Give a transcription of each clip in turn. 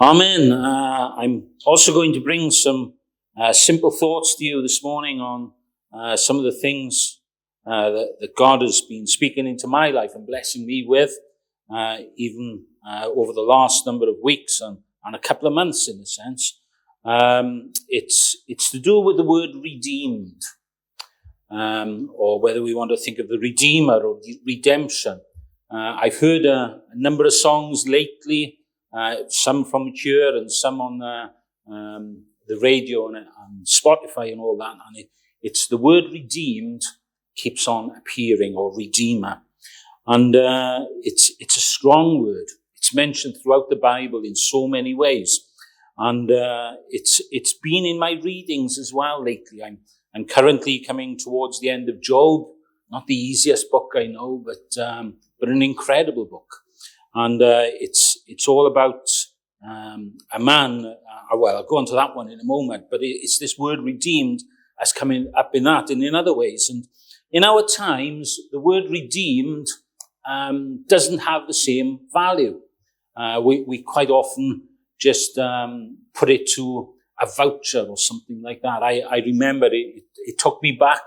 Amen. Uh, I'm also going to bring some uh, simple thoughts to you this morning on uh, some of the things uh, that, that, God has been speaking into my life and blessing me with, uh, even uh, over the last number of weeks and, and, a couple of months, in a sense. Um, it's it's to do with the word redeemed, um, or whether we want to think of the redeemer or redemption. I've heard a, a number of songs lately some from Mature and some on the, um, the radio and, and, Spotify and all that. And it, it's the word redeemed keeps on appearing or redeemer. And uh, it's, it's a strong word. It's mentioned throughout the Bible in so many ways. And uh, it's, it's been in my readings as well lately. I'm, I'm currently coming towards the end of Job. Not the easiest book I know, but, um, but an incredible book. And uh, it's, it's all about um, a man. Uh, well, I'll go on to that one in a moment, but it's this word redeemed as coming up in that and in other ways. And in our times, the word redeemed um, doesn't have the same value. Uh, we, we quite often just um, put it to a voucher or something like that. I, I remember it, it, it, took me back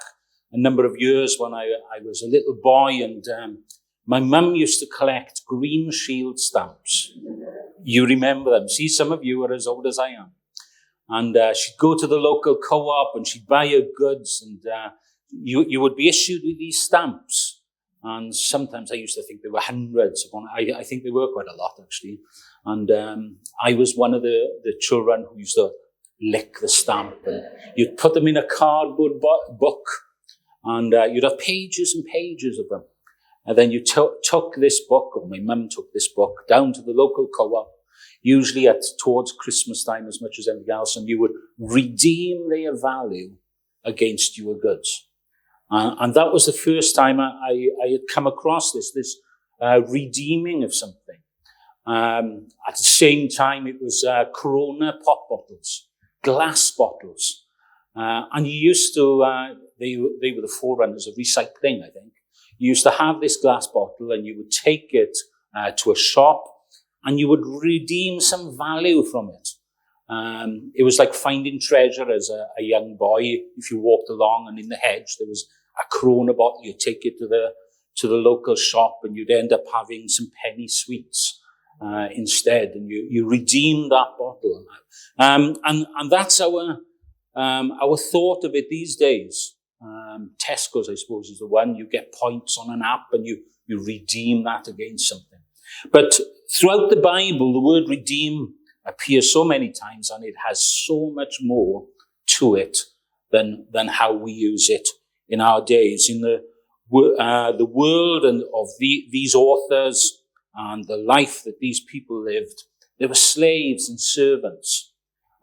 a number of years when I, I was a little boy and um, my mum used to collect green shield stamps. You remember them. See, some of you are as old as I am. And uh, she'd go to the local co-op and she'd buy her goods and uh, you, you would be issued with these stamps. And sometimes I used to think there were hundreds upon I, I think there were quite a lot actually. And um, I was one of the, the children who used to lick the stamp and you'd put them in a cardboard book and uh, you'd have pages and pages of them. And then you t- took this book, or my mum took this book, down to the local co-op, usually at towards Christmas time as much as anything else, and you would redeem their value against your goods. Uh, and that was the first time I, I, I had come across this, this uh, redeeming of something. Um, at the same time, it was uh, Corona pop bottles, glass bottles. Uh, and you used to, uh, they, they were the forerunners of recycling, I think. You used to have this glass bottle and you would take it uh, to a shop and you would redeem some value from it. Um, it was like finding treasure as a, a, young boy. If you walked along and in the hedge there was a Corona bottle, you'd take it to the to the local shop and you'd end up having some penny sweets uh, instead, and you you redeem that bottle. Um, and and that's our um, our thought of it these days. Um, Tesco's, I suppose, is the one. You get points on an app and you, you redeem that against something. But throughout the Bible, the word redeem appears so many times and it has so much more to it than, than how we use it in our days. In the, uh, the world and of the, these authors and the life that these people lived, they were slaves and servants.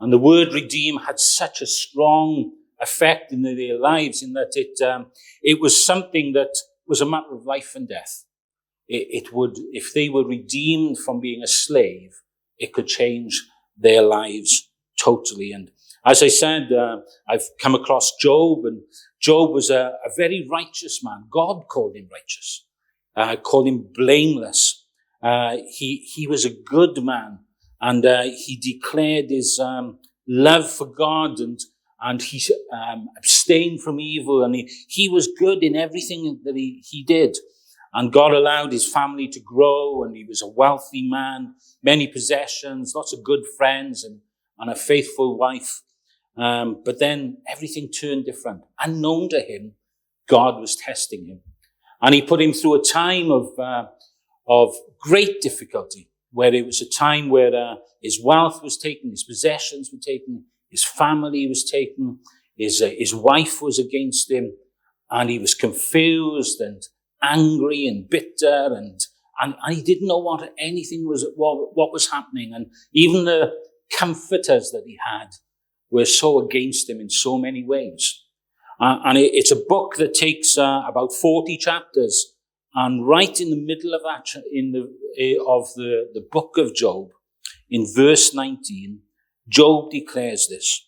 And the word redeem had such a strong effect in their lives in that it, um, it was something that was a matter of life and death. It, it would, if they were redeemed from being a slave, it could change their lives totally. And as I said, uh, I've come across Job, and Job was a, a very righteous man. God called him righteous, uh, called him blameless. Uh, he he was a good man, and uh, he declared his um, love for God and and he um, abstained from evil and he, he was good in everything that he, he did. And God allowed his family to grow and he was a wealthy man, many possessions, lots of good friends and, and a faithful wife. Um, but then everything turned different. Unknown to him, God was testing him. And he put him through a time of, uh, of great difficulty, where it was a time where uh, his wealth was taken, his possessions were taken, his family was taken. His, uh, his wife was against him. And he was confused and angry and bitter and, and, and he didn't know what anything was, what, what was happening. And even the comforters that he had were so against him in so many ways. Uh, and it, it's a book that takes uh, about 40 chapters. And right in the middle of that, in the, uh, of the, the book of Job, in verse 19, Job declares this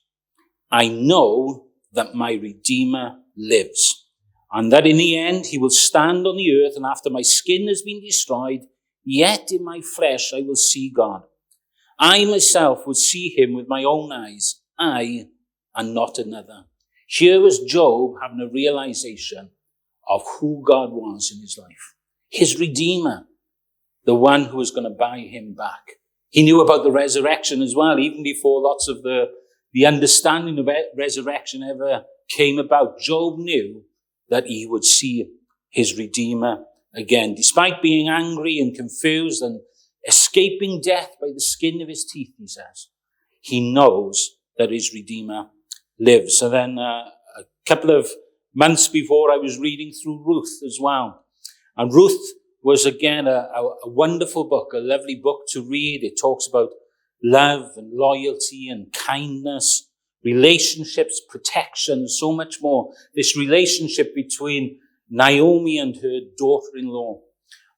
I know that my Redeemer lives, and that in the end he will stand on the earth, and after my skin has been destroyed, yet in my flesh I will see God. I myself would see him with my own eyes, I and not another. Here was Job having a realization of who God was in his life. His Redeemer, the one who was going to buy him back. He knew about the resurrection as well, even before lots of the, the understanding of resurrection ever came about. Job knew that he would see his Redeemer again, despite being angry and confused and escaping death by the skin of his teeth, he says. He knows that his Redeemer lives. So then, uh, a couple of months before, I was reading through Ruth as well. And Ruth was again a, a, wonderful book, a lovely book to read. It talks about love and loyalty and kindness, relationships, protection, so much more. This relationship between Naomi and her daughter-in-law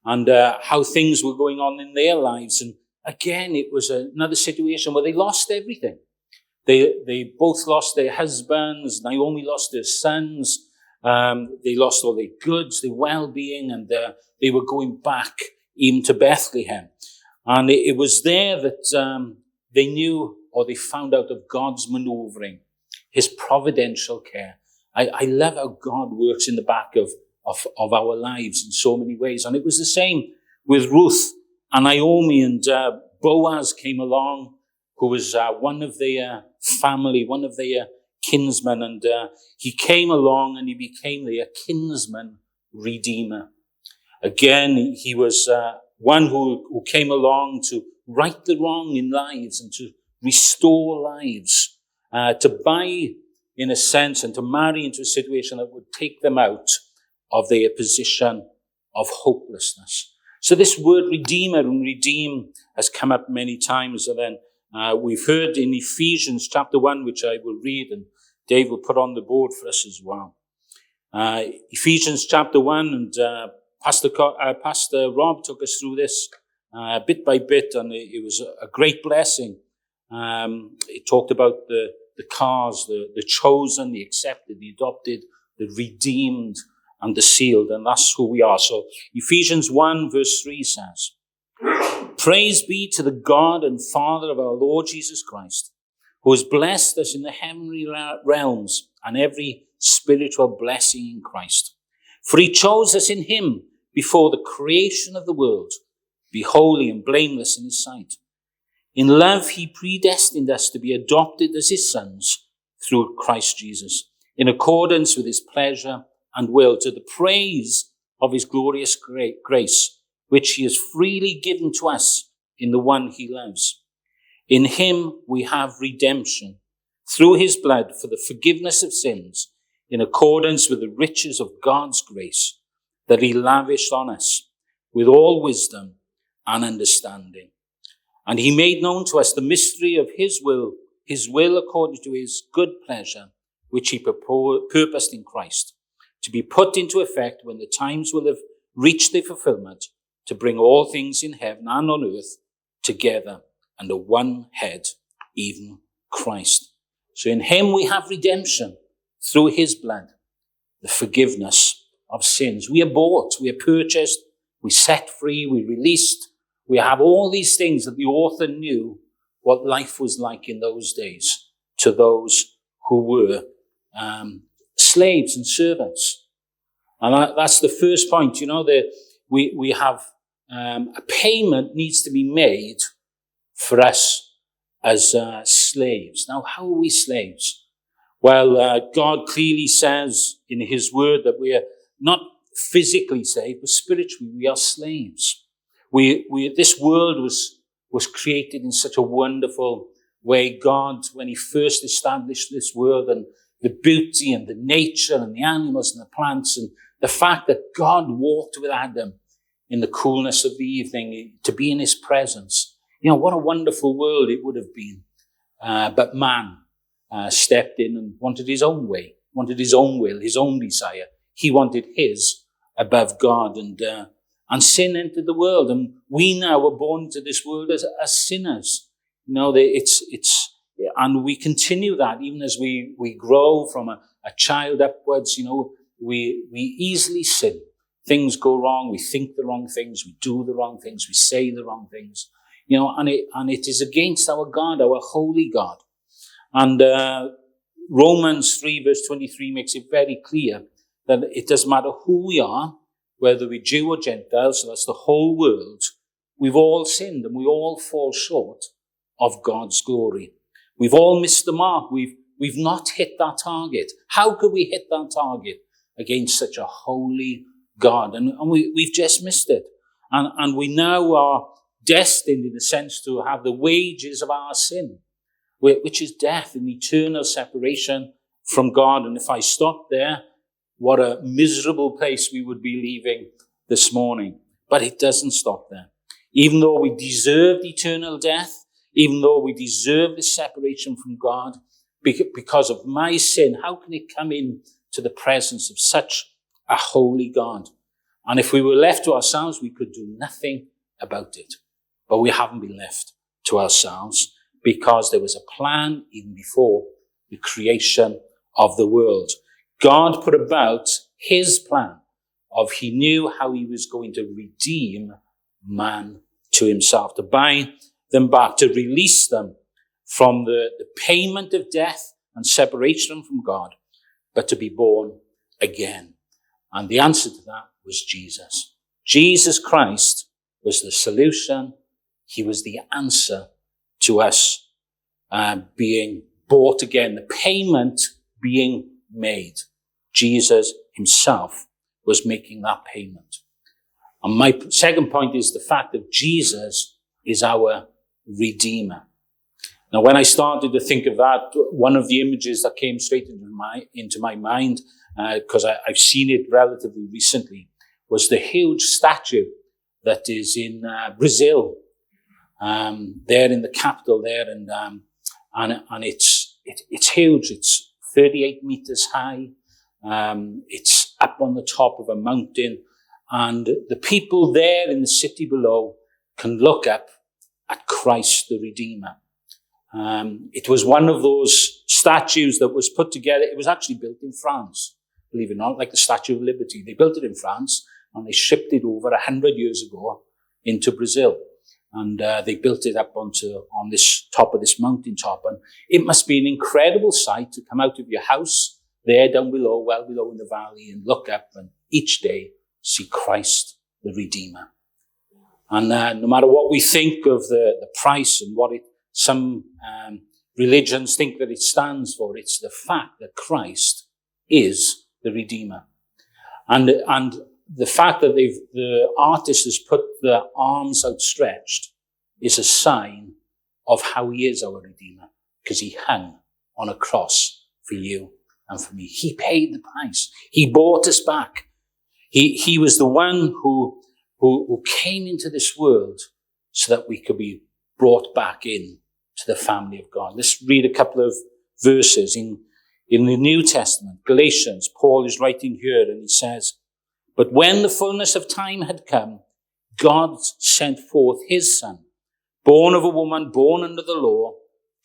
and uh, how things were going on in their lives. And again, it was another situation where they lost everything. They, they both lost their husbands. Naomi lost her sons. Um, they lost all their goods, their well-being, and uh, they were going back even to Bethlehem. And it, it was there that um, they knew or they found out of God's maneuvering, His providential care. I, I love how God works in the back of of, of our lives in so many ways. And it was the same with Ruth and Naomi and uh, Boaz came along, who was uh, one of their family, one of their kinsmen. And uh, he came along and he became their kinsman redeemer. Again, he was uh, one who, who came along to right the wrong in lives and to restore lives, uh, to buy, in a sense, and to marry into a situation that would take them out of their position of hopelessness. So this word redeemer and redeem has come up many times. And then uh, we've heard in Ephesians chapter 1, which I will read, and Dave will put on the board for us as well. Uh, Ephesians chapter 1, and uh, Pastor, uh, Pastor Rob took us through this uh, bit by bit, and it, it was a great blessing. Um, it talked about the, the cars, the, the chosen, the accepted, the adopted, the redeemed, and the sealed, and that's who we are. So Ephesians 1 verse 3 says, Praise be to the God and Father of our Lord Jesus Christ, who has blessed us in the heavenly realms and every spiritual blessing in Christ. For he chose us in him before the creation of the world, be holy and blameless in his sight. In love, he predestined us to be adopted as his sons through Christ Jesus, in accordance with his pleasure and will to the praise of his glorious grace, which he has freely given to us in the one he loves. In him we have redemption through his blood for the forgiveness of sins in accordance with the riches of God's grace that he lavished on us with all wisdom and understanding. And he made known to us the mystery of his will, his will according to his good pleasure, which he purposed in Christ to be put into effect when the times will have reached their fulfillment to bring all things in heaven and on earth together under one head, even Christ. So in him we have redemption through his blood, the forgiveness of sins. We are bought, we are purchased, we set free, we released. We have all these things that the author knew what life was like in those days to those who were um, slaves and servants. And that, that's the first point, you know, that we, we have um, a payment needs to be made for us as uh, slaves. Now, how are we slaves? Well, uh, God clearly says in his word that we are not physically saved, but spiritually we are slaves. We, we, this world was, was created in such a wonderful way. God, when he first established this world and the beauty and the nature and the animals and the plants and the fact that God walked with Adam in the coolness of the evening to be in his presence. You know, what a wonderful world it would have been. Uh, but man uh, stepped in and wanted his own way, wanted his own will, his own desire. He wanted his above God and, uh, and sin entered the world. And we now were born into this world as, as sinners. You know, it's, it's, and we continue that even as we, we grow from a, a child upwards, you know, we, we easily sin. Things go wrong. We think the wrong things. We do the wrong things. We say the wrong things. You know, and it, and it is against our God, our holy God. And, uh, Romans 3 verse 23 makes it very clear that it doesn't matter who we are, whether we're Jew or Gentile, so that's the whole world, we've all sinned and we all fall short of God's glory. We've all missed the mark. We've, we've not hit that target. How could we hit that target against such a holy God? And, and we, we've just missed it. And, and we now are destined, in a sense, to have the wages of our sin, which is death and eternal separation from God. And if I stop there, what a miserable place we would be leaving this morning. But it doesn't stop there. Even though we deserved eternal death, even though we deserve the separation from God because of my sin, how can it come in to the presence of such a holy God? And if we were left to ourselves, we could do nothing about it. But we haven't been left to ourselves because there was a plan even before the creation of the world. God put about his plan of he knew how he was going to redeem man to himself, to buy them back, to release them from the, the payment of death and separation from God, but to be born again. And the answer to that was Jesus. Jesus Christ was the solution. He was the answer to us uh, being bought again, the payment being made. Jesus himself was making that payment. And my second point is the fact that Jesus is our Redeemer. Now, when I started to think of that, one of the images that came straight into my, into my mind, because uh, I've seen it relatively recently, was the huge statue that is in uh, Brazil, um, there in the capital there, and um, and and it's it, it's huge. It's 38 meters high. Um, it's up on the top of a mountain, and the people there in the city below can look up at Christ the Redeemer. Um, it was one of those statues that was put together. It was actually built in France, believe it or not, like the Statue of Liberty. They built it in France and they shipped it over a hundred years ago into Brazil. And uh, they built it up onto on this top of this mountain top, and it must be an incredible sight to come out of your house there down below, well below in the valley, and look up and each day see Christ the Redeemer. And uh, no matter what we think of the, the price and what it, some um, religions think that it stands for, it's the fact that Christ is the Redeemer. And, and the fact that the artist has put the arms outstretched is a sign of how he is our Redeemer, because he hung on a cross for you and for me. He paid the price. He bought us back. He, he was the one who, who, who came into this world so that we could be brought back in to the family of God. Let's read a couple of verses in, in the New Testament. Galatians, Paul is writing here and he says, but when the fullness of time had come, God sent forth his son, born of a woman, born under the law,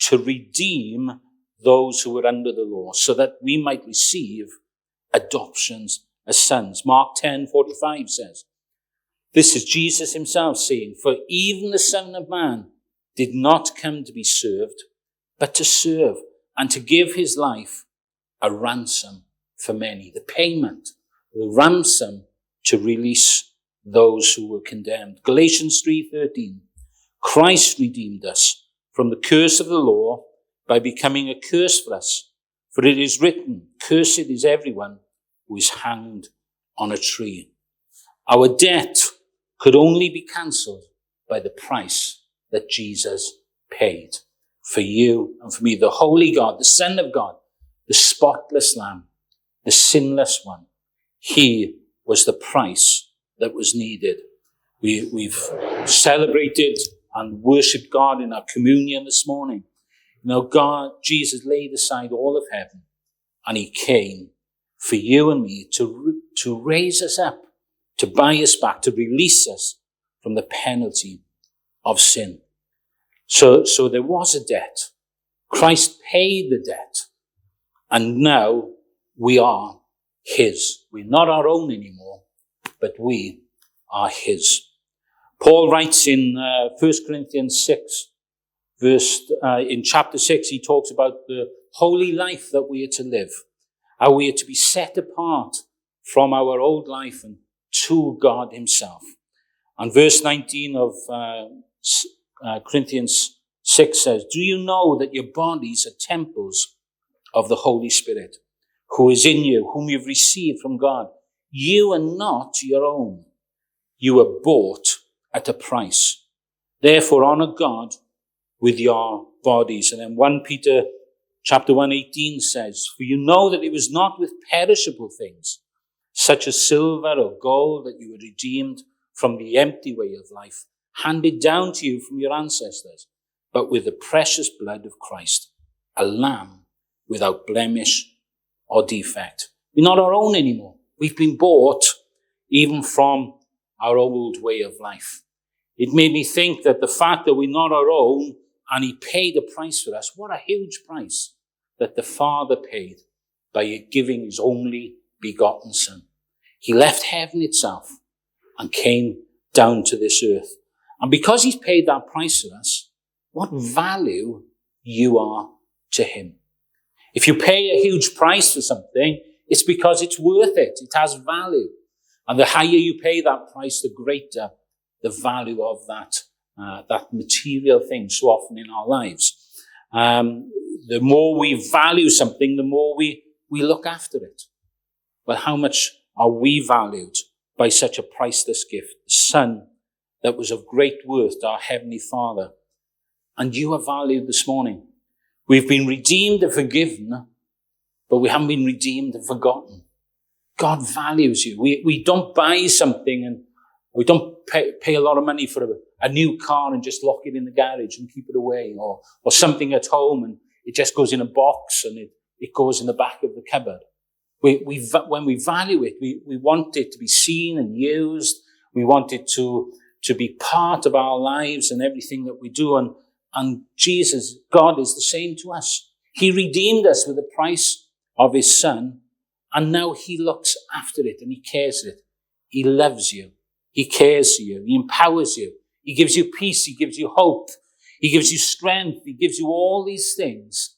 to redeem those who were under the law, so that we might receive adoptions as sons. Mark 10, 45 says, this is Jesus himself saying, For even the Son of Man did not come to be served, but to serve and to give his life a ransom for many. The payment the ransom to release those who were condemned. Galatians 3:13. Christ redeemed us from the curse of the law by becoming a curse for us. For it is written, cursed is everyone who is hanged on a tree. Our debt could only be cancelled by the price that Jesus paid for you and for me, the holy God, the Son of God, the spotless Lamb, the sinless one. He was the price that was needed. We, we've celebrated and worshipped God in our communion this morning. You know, God, Jesus laid aside all of heaven and he came for you and me to, to raise us up, to buy us back, to release us from the penalty of sin. So, so there was a debt. Christ paid the debt. And now we are his. We're not our own anymore, but we are his. Paul writes in uh, 1 Corinthians 6, verse, uh, in chapter 6, he talks about the holy life that we are to live, how we are to be set apart from our old life and to God himself. And verse 19 of uh, uh, Corinthians 6 says, Do you know that your bodies are temples of the Holy Spirit, who is in you, whom you've received from God? You are not your own. You were bought at a price. Therefore, honor God with your bodies. And then 1 Peter chapter 118 says, For you know that it was not with perishable things, such as silver or gold, that you were redeemed from the empty way of life, handed down to you from your ancestors, but with the precious blood of Christ, a lamb without blemish or defect. We're not our own anymore. We've been bought even from our old way of life. It made me think that the fact that we're not our own and he paid a price for us, what a huge price that the Father paid by giving his only begotten Son. He left heaven itself and came down to this earth. And because he's paid that price for us, what value you are to him. If you pay a huge price for something, it's because it's worth it. It has value. And the higher you pay that price, the greater the value of that, uh, that material thing so often in our lives. Um, the more we value something, the more we, we look after it. But how much are we valued by such a priceless gift? The Son that was of great worth to our Heavenly Father. And you are valued this morning. We've been redeemed and forgiven, but we haven't been redeemed and forgotten. God values you. We, we don't buy something and we don't pay, pay a lot of money for a, a, new car and just lock it in the garage and keep it away or, or something at home and it just goes in a box and it, it goes in the back of the cupboard. We, we, when we value it, we, we want it to be seen and used. We want it to, to be part of our lives and everything that we do. And, and Jesus, God is the same to us. He redeemed us with the price of his son. And now he looks after it and he cares it. He loves you. He cares for you. He empowers you. He gives you peace. He gives you hope. He gives you strength. He gives you all these things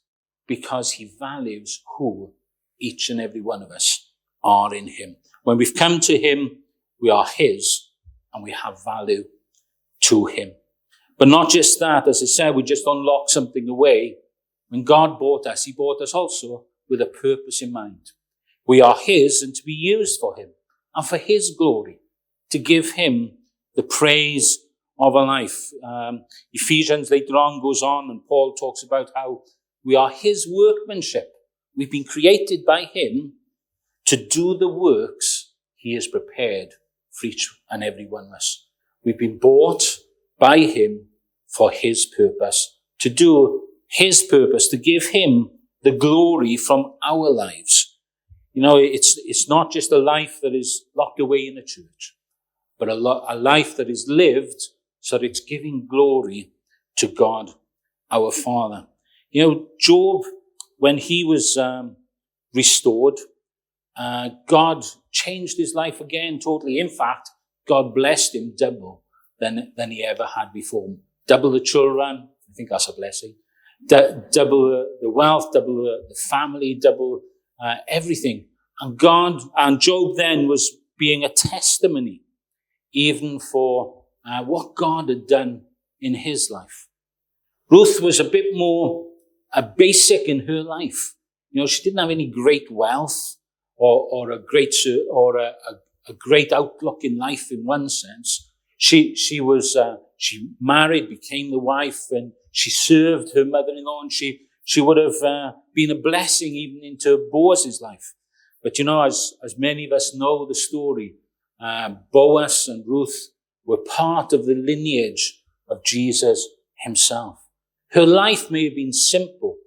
because he values who each and every one of us are in him. When we've come to him, we are his and we have value to him. But not just that, as I said, we just unlock something away. When God bought us, he bought us also with a purpose in mind. We are his and to be used for him and for his glory, to give him the praise of a life. Um, Ephesians later on goes on and Paul talks about how we are his workmanship. We've been created by him to do the works he has prepared for each and every one of us. We've been bought by him for his purpose, to do his purpose, to give him the glory from our lives. You know, it's, it's not just a life that is locked away in a church, but a, lo- a life that is lived so that it's giving glory to God, our Father. You know, Job, when he was um, restored, uh, God changed his life again totally. In fact, God blessed him double than, than he ever had before. Double the children. I think that's a blessing. D- double the wealth, double the family, double uh, everything. And God, and Job then was being a testimony even for uh, what God had done in his life. Ruth was a bit more uh, basic in her life. You know, she didn't have any great wealth or, or a great, or a, a, a great outlook in life in one sense. She, she was, uh, she married, became the wife, and she served her mother-in-law, and she, she would have uh, been a blessing even into Boaz's life. But you know, as, as many of us know the story, uh, Boaz and Ruth were part of the lineage of Jesus himself. Her life may have been simple,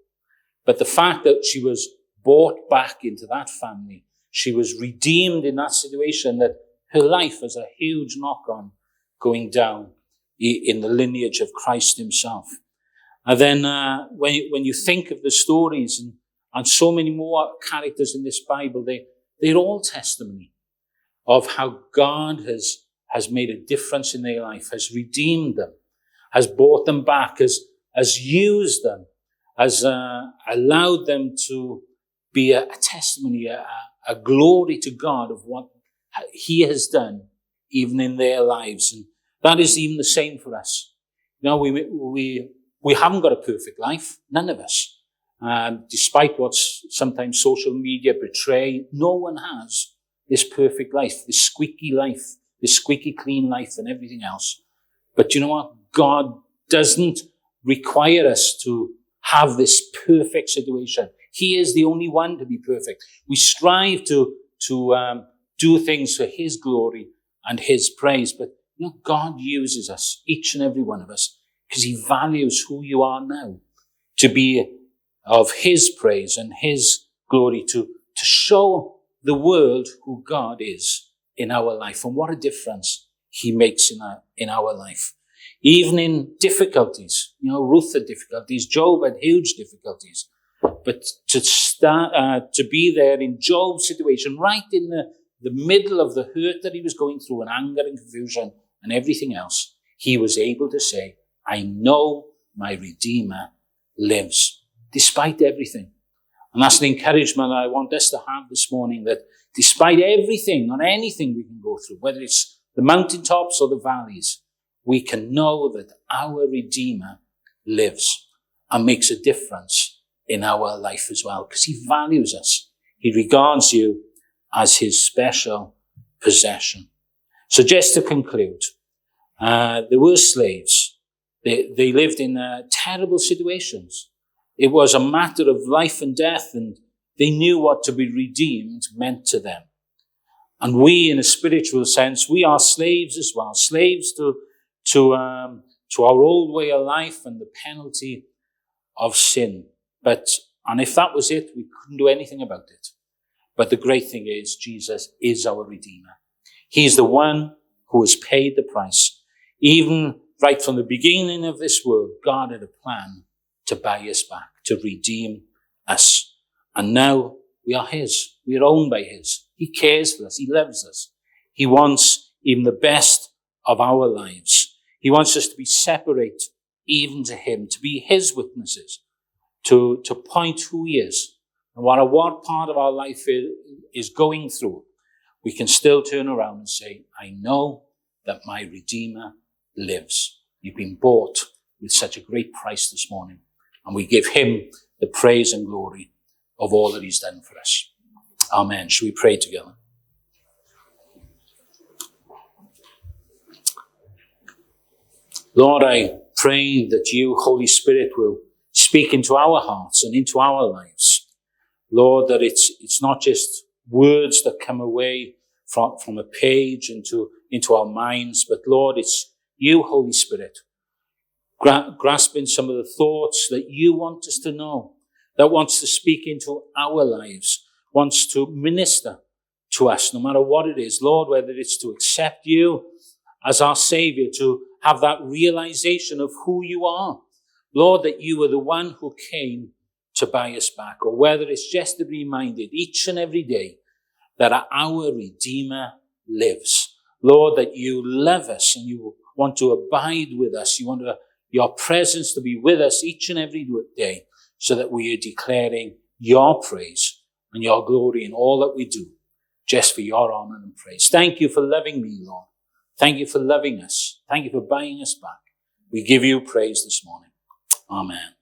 but the fact that she was brought back into that family, she was redeemed in that situation, that her life has a huge knock on going down in the lineage of Christ himself. And then uh, when, you, when you think of the stories and, and so many more characters in this Bible, they, they're all testimony of how God has, has made a difference in their life, has redeemed them, has brought them back, has, has used them, has uh, allowed them to be a, a testimony, a, a glory to God of what He has done, even in their lives. And that is even the same for us. You know, we, we, we haven't got a perfect life. None of us. Um, despite what sometimes social media betray, no one has this perfect life, this squeaky life, this squeaky clean life and everything else. But you know what? God doesn't require us to have this perfect situation. He is the only one to be perfect. We strive to, to um, do things for His glory and His praise. But you know, God uses us, each and every one of us, because He values who you are now to be of His praise and His glory, to, to show the world who God is in our life and what a difference He makes in our, in our life. Even in difficulties, you know, Ruth had difficulties, Job had huge difficulties. But to start, uh, to be there in Job's situation, right in the, the middle of the hurt that he was going through and anger and confusion and everything else, he was able to say, I know my Redeemer lives, despite everything. And that's an encouragement I want us to have this morning that despite everything and anything we can go through, whether it's the mountaintops or the valleys, we can know that our Redeemer lives and makes a difference in our life as well because he values us. He regards you as his special possession. So just to conclude, uh, there were slaves. They, they lived in uh, terrible situations. It was a matter of life and death, and they knew what to be redeemed meant to them. And we, in a spiritual sense, we are slaves as well, slaves to, to, um, to our old way of life and the penalty of sin. But, and if that was it, we couldn't do anything about it. But the great thing is, Jesus is our Redeemer. He's the one who has paid the price. Even right from the beginning of this world, God had a plan to buy us back, to redeem us. And now we are His. We are owned by His. He cares for us. He loves us. He wants even the best of our lives. He wants us to be separate even to Him, to be His witnesses, to, to point who He is. No matter what part of our life is going through, we can still turn around and say, I know that my Redeemer lives. You've been bought with such a great price this morning. And we give him the praise and glory of all that he's done for us. Amen. Shall we pray together? Lord, I pray that you, Holy Spirit, will speak into our hearts and into our lives. Lord, that it's, it's not just words that come away from, from a page into, into our minds, but Lord, it's you, Holy Spirit, gra- grasping some of the thoughts that you want us to know, that wants to speak into our lives, wants to minister to us, no matter what it is. Lord, whether it's to accept you as our Savior, to have that realization of who you are. Lord, that you were the one who came to buy us back, or whether it's just to be reminded each and every day that our Redeemer lives. Lord, that you love us and you want to abide with us. You want your presence to be with us each and every day so that we are declaring your praise and your glory in all that we do, just for your honor and praise. Thank you for loving me, Lord. Thank you for loving us. Thank you for buying us back. We give you praise this morning. Amen.